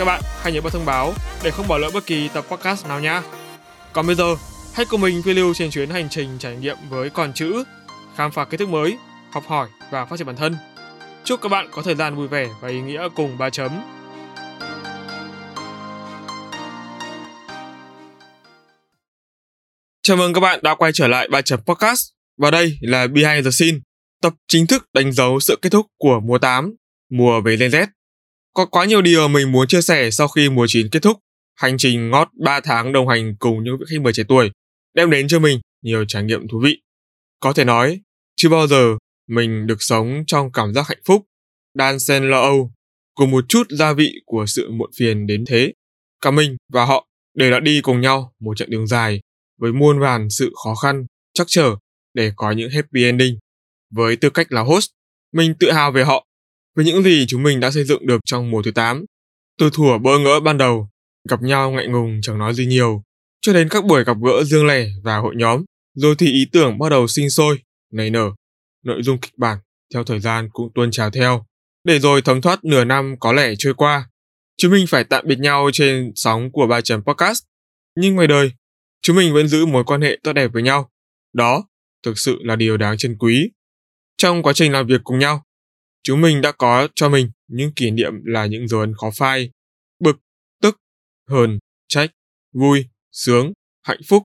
Các bạn hãy nhớ bật thông báo để không bỏ lỡ bất kỳ tập podcast nào nhé. Còn bây giờ, hãy cùng mình phiêu lưu trên chuyến hành trình trải nghiệm với con chữ, khám phá kiến thức mới, học hỏi và phát triển bản thân. Chúc các bạn có thời gian vui vẻ và ý nghĩa cùng ba chấm. Chào mừng các bạn đã quay trở lại ba chấm podcast và đây là Behind the Scene, tập chính thức đánh dấu sự kết thúc của mùa 8, mùa về Gen Z. Có quá nhiều điều mình muốn chia sẻ sau khi mùa 9 kết thúc hành trình ngót 3 tháng đồng hành cùng những vị khách mời trẻ tuổi đem đến cho mình nhiều trải nghiệm thú vị. Có thể nói, chưa bao giờ mình được sống trong cảm giác hạnh phúc, đan xen lo âu, cùng một chút gia vị của sự muộn phiền đến thế. Cả mình và họ đều đã đi cùng nhau một chặng đường dài với muôn vàn sự khó khăn, chắc trở để có những happy ending. Với tư cách là host, mình tự hào về họ, với những gì chúng mình đã xây dựng được trong mùa thứ 8. Từ thủa bỡ ngỡ ban đầu gặp nhau ngại ngùng chẳng nói gì nhiều, cho đến các buổi gặp gỡ riêng lẻ và hội nhóm, rồi thì ý tưởng bắt đầu sinh sôi, nảy nở. Nội dung kịch bản theo thời gian cũng tuôn trào theo, để rồi thấm thoát nửa năm có lẽ trôi qua. Chúng mình phải tạm biệt nhau trên sóng của ba chấm podcast, nhưng ngoài đời, chúng mình vẫn giữ mối quan hệ tốt đẹp với nhau. Đó thực sự là điều đáng trân quý. Trong quá trình làm việc cùng nhau, chúng mình đã có cho mình những kỷ niệm là những dấu ấn khó phai, bực tức, hờn, trách, vui, sướng, hạnh phúc.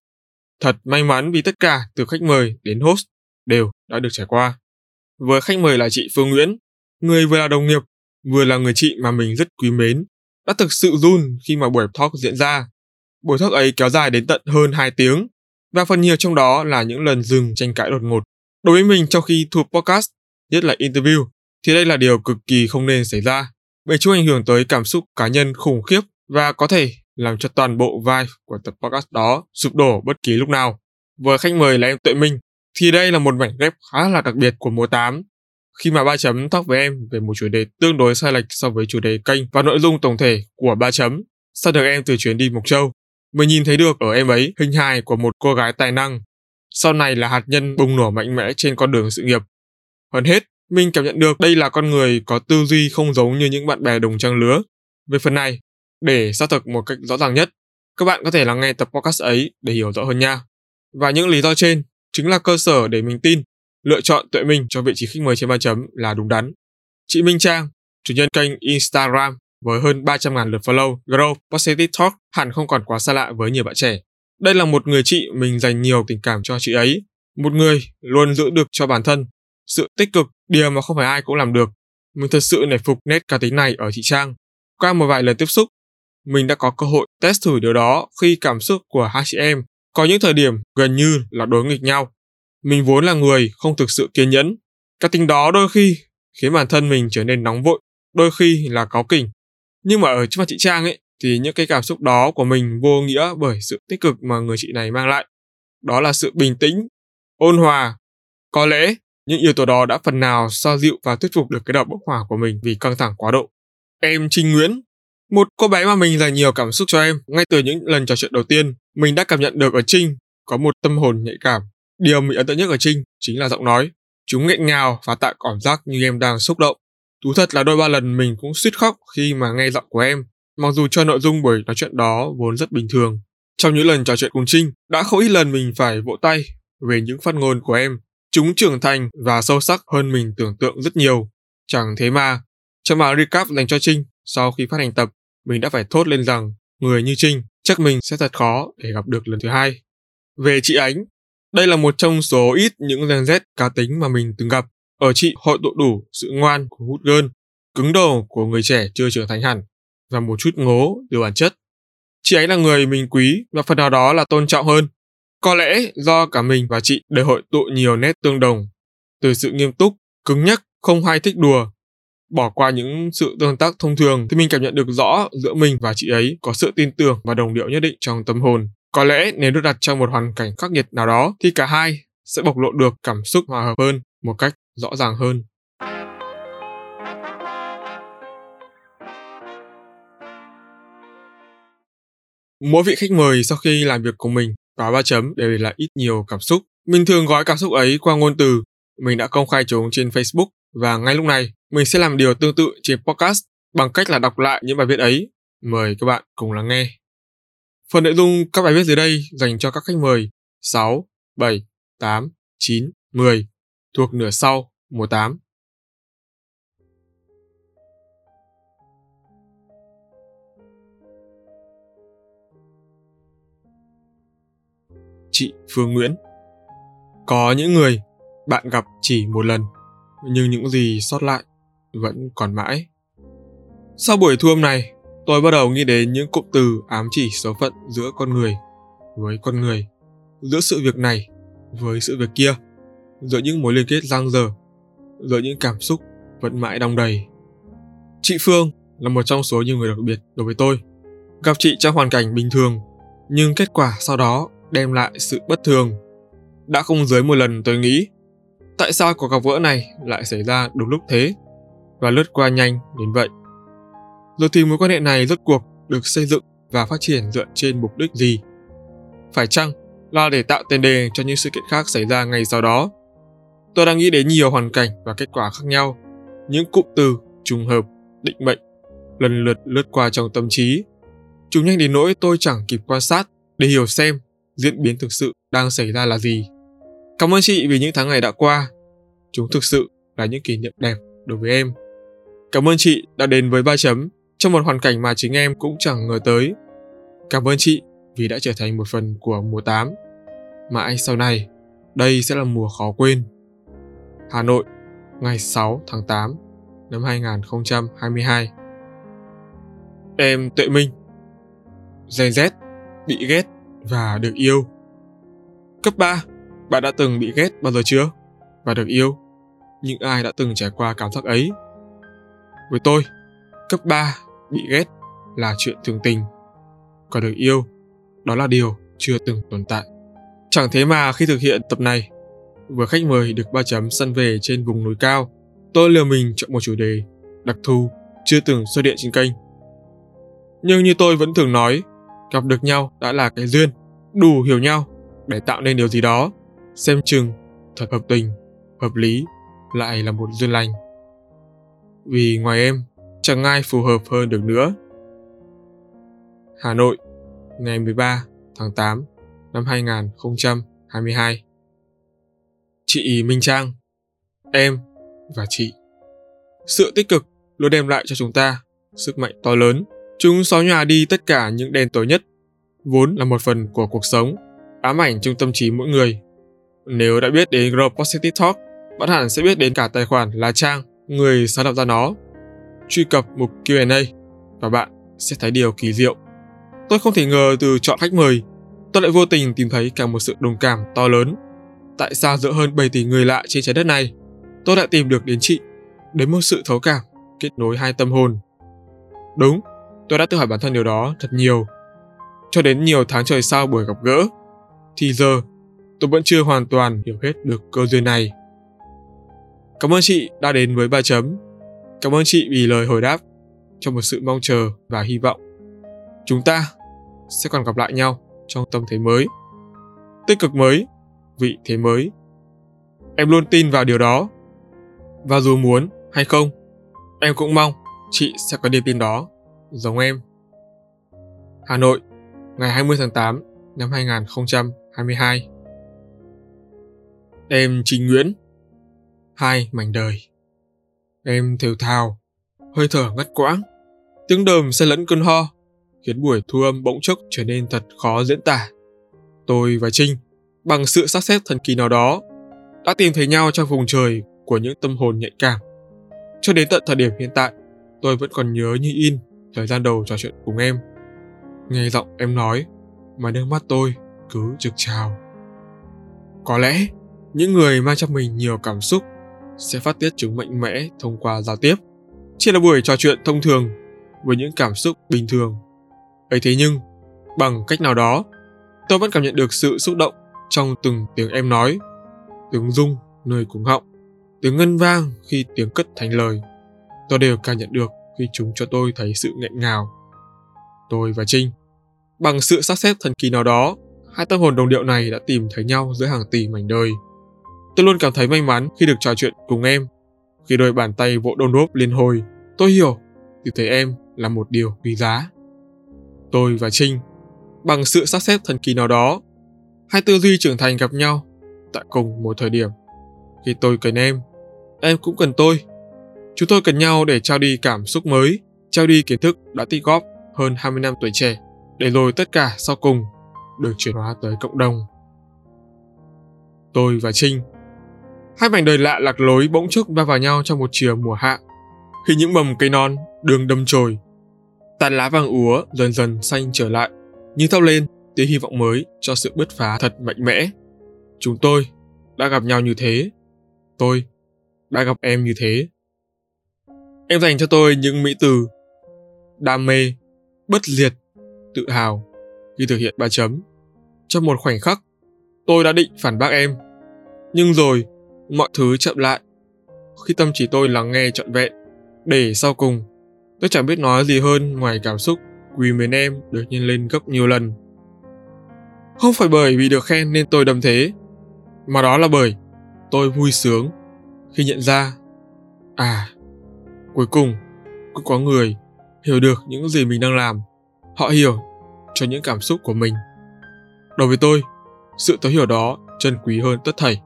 Thật may mắn vì tất cả từ khách mời đến host đều đã được trải qua. Với khách mời là chị Phương Nguyễn, người vừa là đồng nghiệp, vừa là người chị mà mình rất quý mến, đã thực sự run khi mà buổi talk diễn ra. Buổi talk ấy kéo dài đến tận hơn 2 tiếng, và phần nhiều trong đó là những lần dừng tranh cãi đột ngột. Đối với mình trong khi thuộc podcast, nhất là interview, thì đây là điều cực kỳ không nên xảy ra, bởi chúng ảnh hưởng tới cảm xúc cá nhân khủng khiếp và có thể làm cho toàn bộ vibe của tập podcast đó sụp đổ bất kỳ lúc nào. Với khách mời là em Tuệ Minh, thì đây là một mảnh ghép khá là đặc biệt của mùa 8. Khi mà ba chấm talk với em về một chủ đề tương đối sai lệch so với chủ đề kênh và nội dung tổng thể của ba chấm, sau được em từ chuyến đi Mộc Châu. mới nhìn thấy được ở em ấy hình hài của một cô gái tài năng, sau này là hạt nhân bùng nổ mạnh mẽ trên con đường sự nghiệp. Hơn hết, mình cảm nhận được đây là con người có tư duy không giống như những bạn bè đồng trang lứa. Về phần này, để xác thực một cách rõ ràng nhất, các bạn có thể lắng nghe tập podcast ấy để hiểu rõ hơn nha. Và những lý do trên chính là cơ sở để mình tin lựa chọn Tuệ Minh cho vị trí khách mời trên ba chấm là đúng đắn. Chị Minh Trang, chủ nhân kênh Instagram với hơn 300.000 lượt follow, Grow Positive Talk hẳn không còn quá xa lạ với nhiều bạn trẻ. Đây là một người chị mình dành nhiều tình cảm cho chị ấy. Một người luôn giữ được cho bản thân. Sự tích cực, điều mà không phải ai cũng làm được. Mình thật sự nể phục nét cá tính này ở chị Trang. Qua một vài lần tiếp xúc, mình đã có cơ hội test thử điều đó khi cảm xúc của hai chị em có những thời điểm gần như là đối nghịch nhau. Mình vốn là người không thực sự kiên nhẫn. cá tính đó đôi khi khiến bản thân mình trở nên nóng vội, đôi khi là cáu kỉnh. Nhưng mà ở trước mặt chị Trang ấy, thì những cái cảm xúc đó của mình vô nghĩa bởi sự tích cực mà người chị này mang lại. Đó là sự bình tĩnh, ôn hòa. Có lẽ những yếu tố đó đã phần nào so dịu và thuyết phục được cái đợt bốc hỏa của mình vì căng thẳng quá độ. Em Trinh Nguyễn một cô bé mà mình dành nhiều cảm xúc cho em, ngay từ những lần trò chuyện đầu tiên, mình đã cảm nhận được ở Trinh có một tâm hồn nhạy cảm. Điều mình ấn tượng nhất ở Trinh chính là giọng nói. Chúng nghẹn ngào và tạo cảm giác như em đang xúc động. Thú thật là đôi ba lần mình cũng suýt khóc khi mà nghe giọng của em, mặc dù cho nội dung buổi nói chuyện đó vốn rất bình thường. Trong những lần trò chuyện cùng Trinh, đã không ít lần mình phải vỗ tay về những phát ngôn của em. Chúng trưởng thành và sâu sắc hơn mình tưởng tượng rất nhiều. Chẳng thế mà, trong bài recap dành cho Trinh, sau khi phát hành tập, mình đã phải thốt lên rằng người như Trinh chắc mình sẽ thật khó để gặp được lần thứ hai. Về chị Ánh, đây là một trong số ít những Gen Z cá tính mà mình từng gặp. Ở chị hội tụ đủ sự ngoan của hút gơn, cứng đầu của người trẻ chưa trưởng thành hẳn và một chút ngố từ bản chất. Chị ấy là người mình quý và phần nào đó là tôn trọng hơn. Có lẽ do cả mình và chị đều hội tụ nhiều nét tương đồng, từ sự nghiêm túc, cứng nhắc, không hay thích đùa, bỏ qua những sự tương tác thông thường thì mình cảm nhận được rõ giữa mình và chị ấy có sự tin tưởng và đồng điệu nhất định trong tâm hồn. Có lẽ nếu được đặt trong một hoàn cảnh khắc nghiệt nào đó thì cả hai sẽ bộc lộ được cảm xúc hòa hợp hơn một cách rõ ràng hơn. Mỗi vị khách mời sau khi làm việc cùng mình và ba chấm đều là ít nhiều cảm xúc. Mình thường gói cảm xúc ấy qua ngôn từ. Mình đã công khai chúng trên Facebook và ngay lúc này mình sẽ làm điều tương tự trên podcast bằng cách là đọc lại những bài viết ấy. Mời các bạn cùng lắng nghe. Phần nội dung các bài viết dưới đây dành cho các khách mời 6, 7, 8, 9, 10 thuộc nửa sau mùa 8. Chị Phương Nguyễn Có những người bạn gặp chỉ một lần, nhưng những gì sót lại vẫn còn mãi. Sau buổi thu âm này, tôi bắt đầu nghĩ đến những cụm từ ám chỉ số phận giữa con người với con người, giữa sự việc này với sự việc kia, giữa những mối liên kết giang dở, giữa những cảm xúc vẫn mãi đong đầy. Chị Phương là một trong số nhiều người đặc biệt đối với tôi. Gặp chị trong hoàn cảnh bình thường, nhưng kết quả sau đó đem lại sự bất thường. Đã không dưới một lần tôi nghĩ, tại sao cuộc gặp gỡ này lại xảy ra đúng lúc thế và lướt qua nhanh đến vậy. Rồi thì mối quan hệ này rốt cuộc được xây dựng và phát triển dựa trên mục đích gì? Phải chăng là để tạo tiền đề cho những sự kiện khác xảy ra ngay sau đó? Tôi đang nghĩ đến nhiều hoàn cảnh và kết quả khác nhau. Những cụm từ, trùng hợp, định mệnh lần lượt lướt qua trong tâm trí. Chúng nhanh đến nỗi tôi chẳng kịp quan sát để hiểu xem diễn biến thực sự đang xảy ra là gì. Cảm ơn chị vì những tháng ngày đã qua. Chúng thực sự là những kỷ niệm đẹp đối với em. Cảm ơn chị đã đến với ba chấm trong một hoàn cảnh mà chính em cũng chẳng ngờ tới. Cảm ơn chị vì đã trở thành một phần của mùa 8. Mãi sau này, đây sẽ là mùa khó quên. Hà Nội, ngày 6 tháng 8 năm 2022. Em Tuệ Minh Gen Z, bị ghét và được yêu. Cấp 3, bạn đã từng bị ghét bao giờ chưa? Và được yêu? Nhưng ai đã từng trải qua cảm giác ấy? Với tôi, cấp 3 bị ghét là chuyện thường tình. Còn được yêu, đó là điều chưa từng tồn tại. Chẳng thế mà khi thực hiện tập này, vừa khách mời được ba chấm săn về trên vùng núi cao, tôi liều mình chọn một chủ đề đặc thù chưa từng xuất hiện trên kênh. Nhưng như tôi vẫn thường nói, gặp được nhau đã là cái duyên, đủ hiểu nhau để tạo nên điều gì đó, xem chừng thật hợp tình, hợp lý, lại là một duyên lành. Vì ngoài em, chẳng ai phù hợp hơn được nữa. Hà Nội, ngày 13 tháng 8 năm 2022 Chị Minh Trang, em và chị. Sự tích cực luôn đem lại cho chúng ta sức mạnh to lớn Chúng xóa nhòa đi tất cả những đen tối nhất, vốn là một phần của cuộc sống, ám ảnh trong tâm trí mỗi người. Nếu đã biết đến Grow Positive Talk, bạn hẳn sẽ biết đến cả tài khoản là Trang, người sáng lập ra nó. Truy cập mục Q&A và bạn sẽ thấy điều kỳ diệu. Tôi không thể ngờ từ chọn khách mời, tôi lại vô tình tìm thấy cả một sự đồng cảm to lớn. Tại sao giữa hơn 7 tỷ người lạ trên trái đất này, tôi lại tìm được đến chị, đến một sự thấu cảm, kết nối hai tâm hồn. Đúng, Tôi đã tự hỏi bản thân điều đó thật nhiều. Cho đến nhiều tháng trời sau buổi gặp gỡ, thì giờ tôi vẫn chưa hoàn toàn hiểu hết được cơ duyên này. Cảm ơn chị đã đến với ba chấm. Cảm ơn chị vì lời hồi đáp cho một sự mong chờ và hy vọng. Chúng ta sẽ còn gặp lại nhau trong tâm thế mới. Tích cực mới, vị thế mới. Em luôn tin vào điều đó. Và dù muốn hay không, em cũng mong chị sẽ có niềm tin đó giống em. Hà Nội, ngày 20 tháng 8 năm 2022. Em Trình Nguyễn Hai mảnh đời Em thều thào, hơi thở ngắt quãng, tiếng đờm xen lẫn cơn ho, khiến buổi thu âm bỗng chốc trở nên thật khó diễn tả. Tôi và Trinh, bằng sự sắp xếp thần kỳ nào đó, đã tìm thấy nhau trong vùng trời của những tâm hồn nhạy cảm. Cho đến tận thời điểm hiện tại, tôi vẫn còn nhớ như in thời gian đầu trò chuyện cùng em. Nghe giọng em nói, mà nước mắt tôi cứ trực trào. Có lẽ, những người mang trong mình nhiều cảm xúc sẽ phát tiết chúng mạnh mẽ thông qua giao tiếp. chỉ là buổi trò chuyện thông thường với những cảm xúc bình thường. ấy thế nhưng, bằng cách nào đó, tôi vẫn cảm nhận được sự xúc động trong từng tiếng em nói, tiếng rung nơi cuống họng, tiếng ngân vang khi tiếng cất thành lời. Tôi đều cảm nhận được khi chúng cho tôi thấy sự nghẹn ngào. Tôi và Trinh, bằng sự sắp xếp thần kỳ nào đó, hai tâm hồn đồng điệu này đã tìm thấy nhau giữa hàng tỷ mảnh đời. Tôi luôn cảm thấy may mắn khi được trò chuyện cùng em. Khi đôi bàn tay vỗ đôn đốp liên hồi, tôi hiểu từ thấy em là một điều quý giá. Tôi và Trinh, bằng sự sắp xếp thần kỳ nào đó, hai tư duy trưởng thành gặp nhau tại cùng một thời điểm. Khi tôi cần em, em cũng cần tôi. Chúng tôi cần nhau để trao đi cảm xúc mới, trao đi kiến thức đã tích góp hơn 20 năm tuổi trẻ, để rồi tất cả sau cùng được chuyển hóa tới cộng đồng. Tôi và Trinh Hai mảnh đời lạ lạc lối bỗng chốc va vào nhau trong một chiều mùa hạ. Khi những mầm cây non đường đâm chồi, tàn lá vàng úa dần dần xanh trở lại, như thao lên tia hy vọng mới cho sự bứt phá thật mạnh mẽ. Chúng tôi đã gặp nhau như thế. Tôi đã gặp em như thế. Em dành cho tôi những mỹ từ đam mê, bất liệt, tự hào khi thực hiện ba chấm. Trong một khoảnh khắc, tôi đã định phản bác em. Nhưng rồi, mọi thứ chậm lại. Khi tâm trí tôi lắng nghe trọn vẹn, để sau cùng, tôi chẳng biết nói gì hơn ngoài cảm xúc quý mến em được nhân lên gấp nhiều lần. Không phải bởi vì được khen nên tôi đầm thế, mà đó là bởi tôi vui sướng khi nhận ra, à, cuối cùng cũng có người hiểu được những gì mình đang làm. Họ hiểu cho những cảm xúc của mình. Đối với tôi, sự thấu hiểu đó chân quý hơn tất thảy.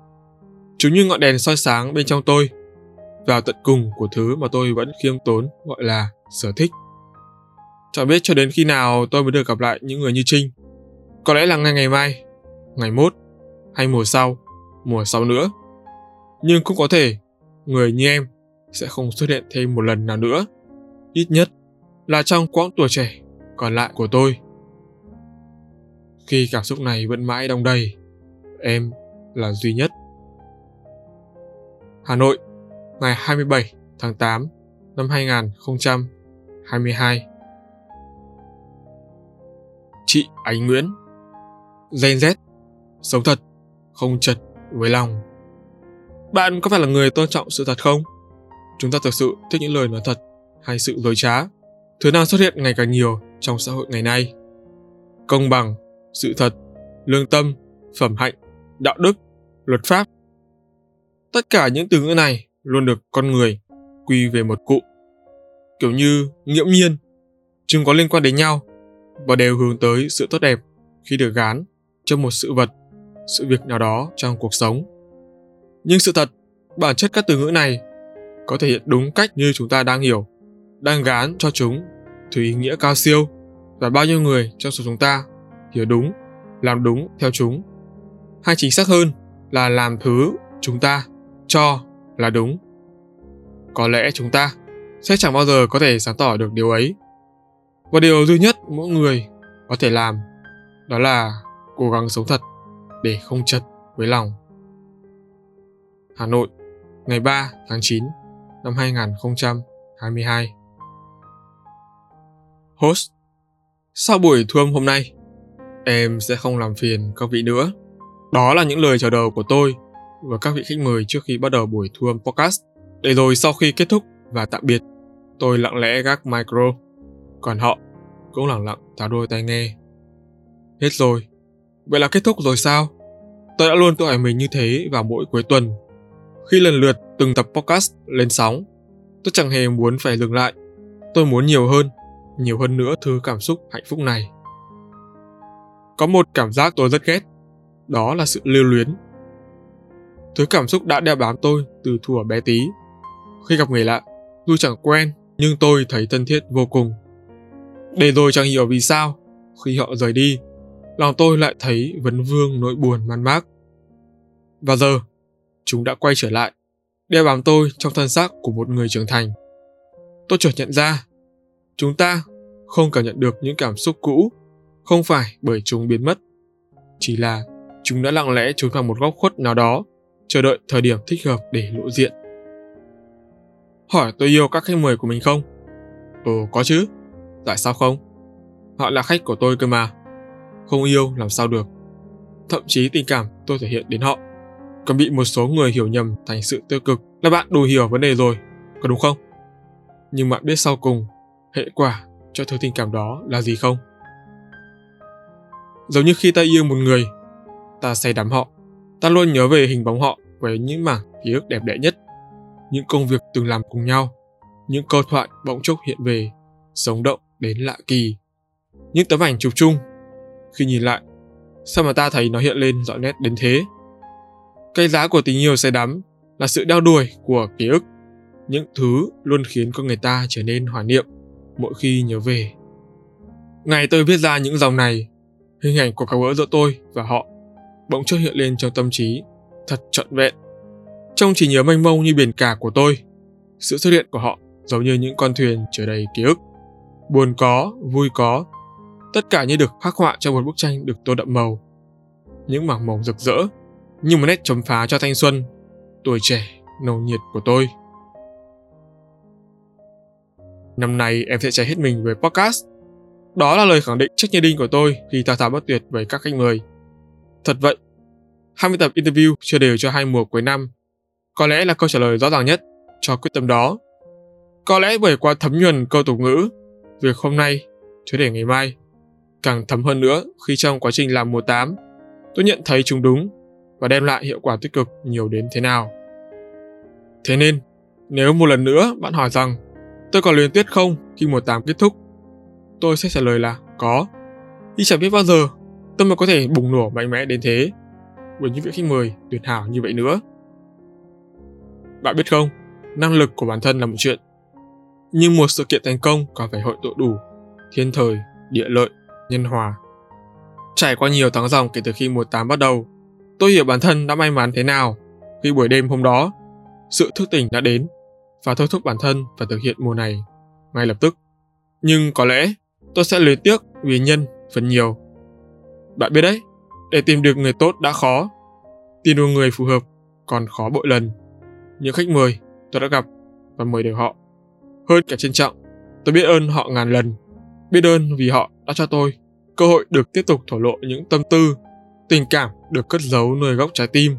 Chúng như ngọn đèn soi sáng bên trong tôi, vào tận cùng của thứ mà tôi vẫn khiêm tốn gọi là sở thích. Chẳng biết cho đến khi nào tôi mới được gặp lại những người như Trinh. Có lẽ là ngay ngày mai, ngày mốt, hay mùa sau, mùa sau nữa. Nhưng cũng có thể, người như em sẽ không xuất hiện thêm một lần nào nữa. Ít nhất là trong quãng tuổi trẻ còn lại của tôi. Khi cảm xúc này vẫn mãi đong đầy, em là duy nhất. Hà Nội, ngày 27 tháng 8 năm 2022. Chị Ánh Nguyễn Gen Z Sống thật, không chật với lòng Bạn có phải là người tôn trọng sự thật không? Chúng ta thực sự thích những lời nói thật hay sự dối trá Thứ nào xuất hiện ngày càng nhiều trong xã hội ngày nay Công bằng, sự thật, lương tâm, phẩm hạnh, đạo đức, luật pháp Tất cả những từ ngữ này luôn được con người quy về một cụ. Kiểu như nghiễm nhiên, chúng có liên quan đến nhau và đều hướng tới sự tốt đẹp khi được gán cho một sự vật, sự việc nào đó trong cuộc sống. Nhưng sự thật, bản chất các từ ngữ này có thể hiện đúng cách như chúng ta đang hiểu, đang gán cho chúng thứ ý nghĩa cao siêu và bao nhiêu người trong số chúng ta hiểu đúng, làm đúng theo chúng. Hay chính xác hơn là làm thứ chúng ta cho là đúng. Có lẽ chúng ta sẽ chẳng bao giờ có thể sáng tỏ được điều ấy. Và điều duy nhất mỗi người có thể làm đó là cố gắng sống thật để không chật với lòng. Hà Nội, ngày 3 tháng 9 năm 2022. Host, sau buổi thu âm hôm nay, em sẽ không làm phiền các vị nữa. Đó là những lời chào đầu của tôi và các vị khách mời trước khi bắt đầu buổi thu âm podcast. Để rồi sau khi kết thúc và tạm biệt, tôi lặng lẽ gác micro, còn họ cũng lặng lặng tháo đôi tai nghe. Hết rồi, vậy là kết thúc rồi sao? Tôi đã luôn tự hỏi mình như thế vào mỗi cuối tuần. Khi lần lượt từng tập podcast lên sóng, tôi chẳng hề muốn phải dừng lại. Tôi muốn nhiều hơn, nhiều hơn nữa thứ cảm xúc hạnh phúc này. Có một cảm giác tôi rất ghét, đó là sự lưu luyến Thứ cảm xúc đã đeo bám tôi từ thuở bé tí. Khi gặp người lạ, dù chẳng quen, nhưng tôi thấy thân thiết vô cùng. Để rồi chẳng hiểu vì sao, khi họ rời đi, lòng tôi lại thấy vấn vương nỗi buồn man mác. Và giờ, chúng đã quay trở lại, đeo bám tôi trong thân xác của một người trưởng thành. Tôi chợt nhận ra, chúng ta không cảm nhận được những cảm xúc cũ, không phải bởi chúng biến mất, chỉ là chúng đã lặng lẽ trốn vào một góc khuất nào đó chờ đợi thời điểm thích hợp để lộ diện. hỏi tôi yêu các khách mời của mình không? Ồ, có chứ. Tại sao không? Họ là khách của tôi cơ mà. Không yêu làm sao được. Thậm chí tình cảm tôi thể hiện đến họ. Còn bị một số người hiểu nhầm thành sự tiêu cực là bạn đủ hiểu vấn đề rồi, có đúng không? Nhưng bạn biết sau cùng, hệ quả cho thứ tình cảm đó là gì không? Giống như khi ta yêu một người, ta say đắm họ, ta luôn nhớ về hình bóng họ với những mảng ký ức đẹp đẽ nhất, những công việc từng làm cùng nhau, những câu thoại bỗng chốc hiện về, sống động đến lạ kỳ. Những tấm ảnh chụp chung, khi nhìn lại, sao mà ta thấy nó hiện lên rõ nét đến thế? Cái giá của tình yêu say đắm là sự đeo đuổi của ký ức, những thứ luôn khiến con người ta trở nên hoài niệm mỗi khi nhớ về. Ngày tôi viết ra những dòng này, hình ảnh của các bữa giữa tôi và họ bỗng chốc hiện lên trong tâm trí, thật trọn vẹn. Trong trí nhớ mênh mông như biển cả của tôi, sự xuất hiện của họ giống như những con thuyền chở đầy ký ức. Buồn có, vui có, tất cả như được khắc họa trong một bức tranh được tô đậm màu. Những mảng màu rực rỡ, như một nét chấm phá cho thanh xuân, tuổi trẻ, nồng nhiệt của tôi. Năm nay em sẽ cháy hết mình với podcast. Đó là lời khẳng định trước như đinh của tôi khi thao thao bất tuyệt với các khách mời. Thật vậy, 20 tập interview chưa đều cho hai mùa cuối năm. Có lẽ là câu trả lời rõ ràng nhất cho quyết tâm đó. Có lẽ bởi qua thấm nhuần câu tục ngữ, việc hôm nay, chứ để ngày mai. Càng thấm hơn nữa khi trong quá trình làm mùa 8, tôi nhận thấy chúng đúng và đem lại hiệu quả tích cực nhiều đến thế nào. Thế nên, nếu một lần nữa bạn hỏi rằng tôi còn luyện tuyết không khi mùa 8 kết thúc, tôi sẽ trả lời là có. Vì chẳng biết bao giờ tôi mới có thể bùng nổ mạnh mẽ đến thế với những vị khách mời tuyệt hảo như vậy nữa. Bạn biết không, năng lực của bản thân là một chuyện, nhưng một sự kiện thành công còn phải hội tụ đủ thiên thời, địa lợi, nhân hòa. Trải qua nhiều tháng dòng kể từ khi mùa 8 bắt đầu, tôi hiểu bản thân đã may mắn thế nào khi buổi đêm hôm đó, sự thức tỉnh đã đến và thôi thúc bản thân phải thực hiện mùa này ngay lập tức. Nhưng có lẽ tôi sẽ luyến tiếc vì nhân phần nhiều. Bạn biết đấy, để tìm được người tốt đã khó, tìm được người phù hợp còn khó bội lần. Những khách mời tôi đã gặp và mời được họ. Hơn cả trân trọng, tôi biết ơn họ ngàn lần. Biết ơn vì họ đã cho tôi cơ hội được tiếp tục thổ lộ những tâm tư, tình cảm được cất giấu nơi góc trái tim.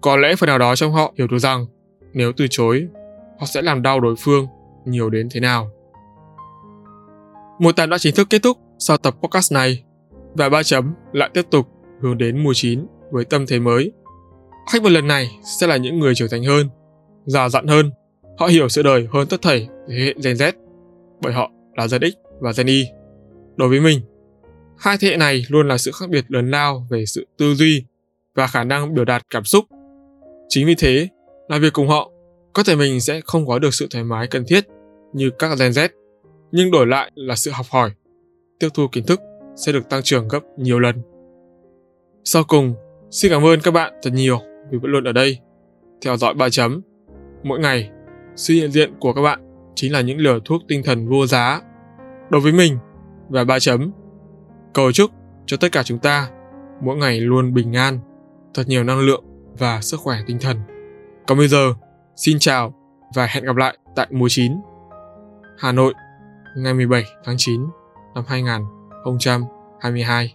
Có lẽ phần nào đó trong họ hiểu được rằng nếu từ chối, họ sẽ làm đau đối phương nhiều đến thế nào. Mùa tàn đã chính thức kết thúc sau tập podcast này và ba chấm lại tiếp tục hướng đến mùa 9 với tâm thế mới. Khách một lần này sẽ là những người trưởng thành hơn, già dặn hơn, họ hiểu sự đời hơn tất thảy thế hệ Gen Z, bởi họ là Gen X và Gen Y. Đối với mình, hai thế hệ này luôn là sự khác biệt lớn lao về sự tư duy và khả năng biểu đạt cảm xúc. Chính vì thế, làm việc cùng họ, có thể mình sẽ không có được sự thoải mái cần thiết như các Gen Z, nhưng đổi lại là sự học hỏi, tiếp thu kiến thức sẽ được tăng trưởng gấp nhiều lần. Sau cùng, xin cảm ơn các bạn thật nhiều vì vẫn luôn ở đây, theo dõi ba chấm. Mỗi ngày, sự hiện diện của các bạn chính là những liều thuốc tinh thần vô giá đối với mình và ba chấm. Cầu chúc cho tất cả chúng ta mỗi ngày luôn bình an, thật nhiều năng lượng và sức khỏe tinh thần. Còn bây giờ, xin chào và hẹn gặp lại tại mùa 9. Hà Nội, ngày 17 tháng 9 năm 2022.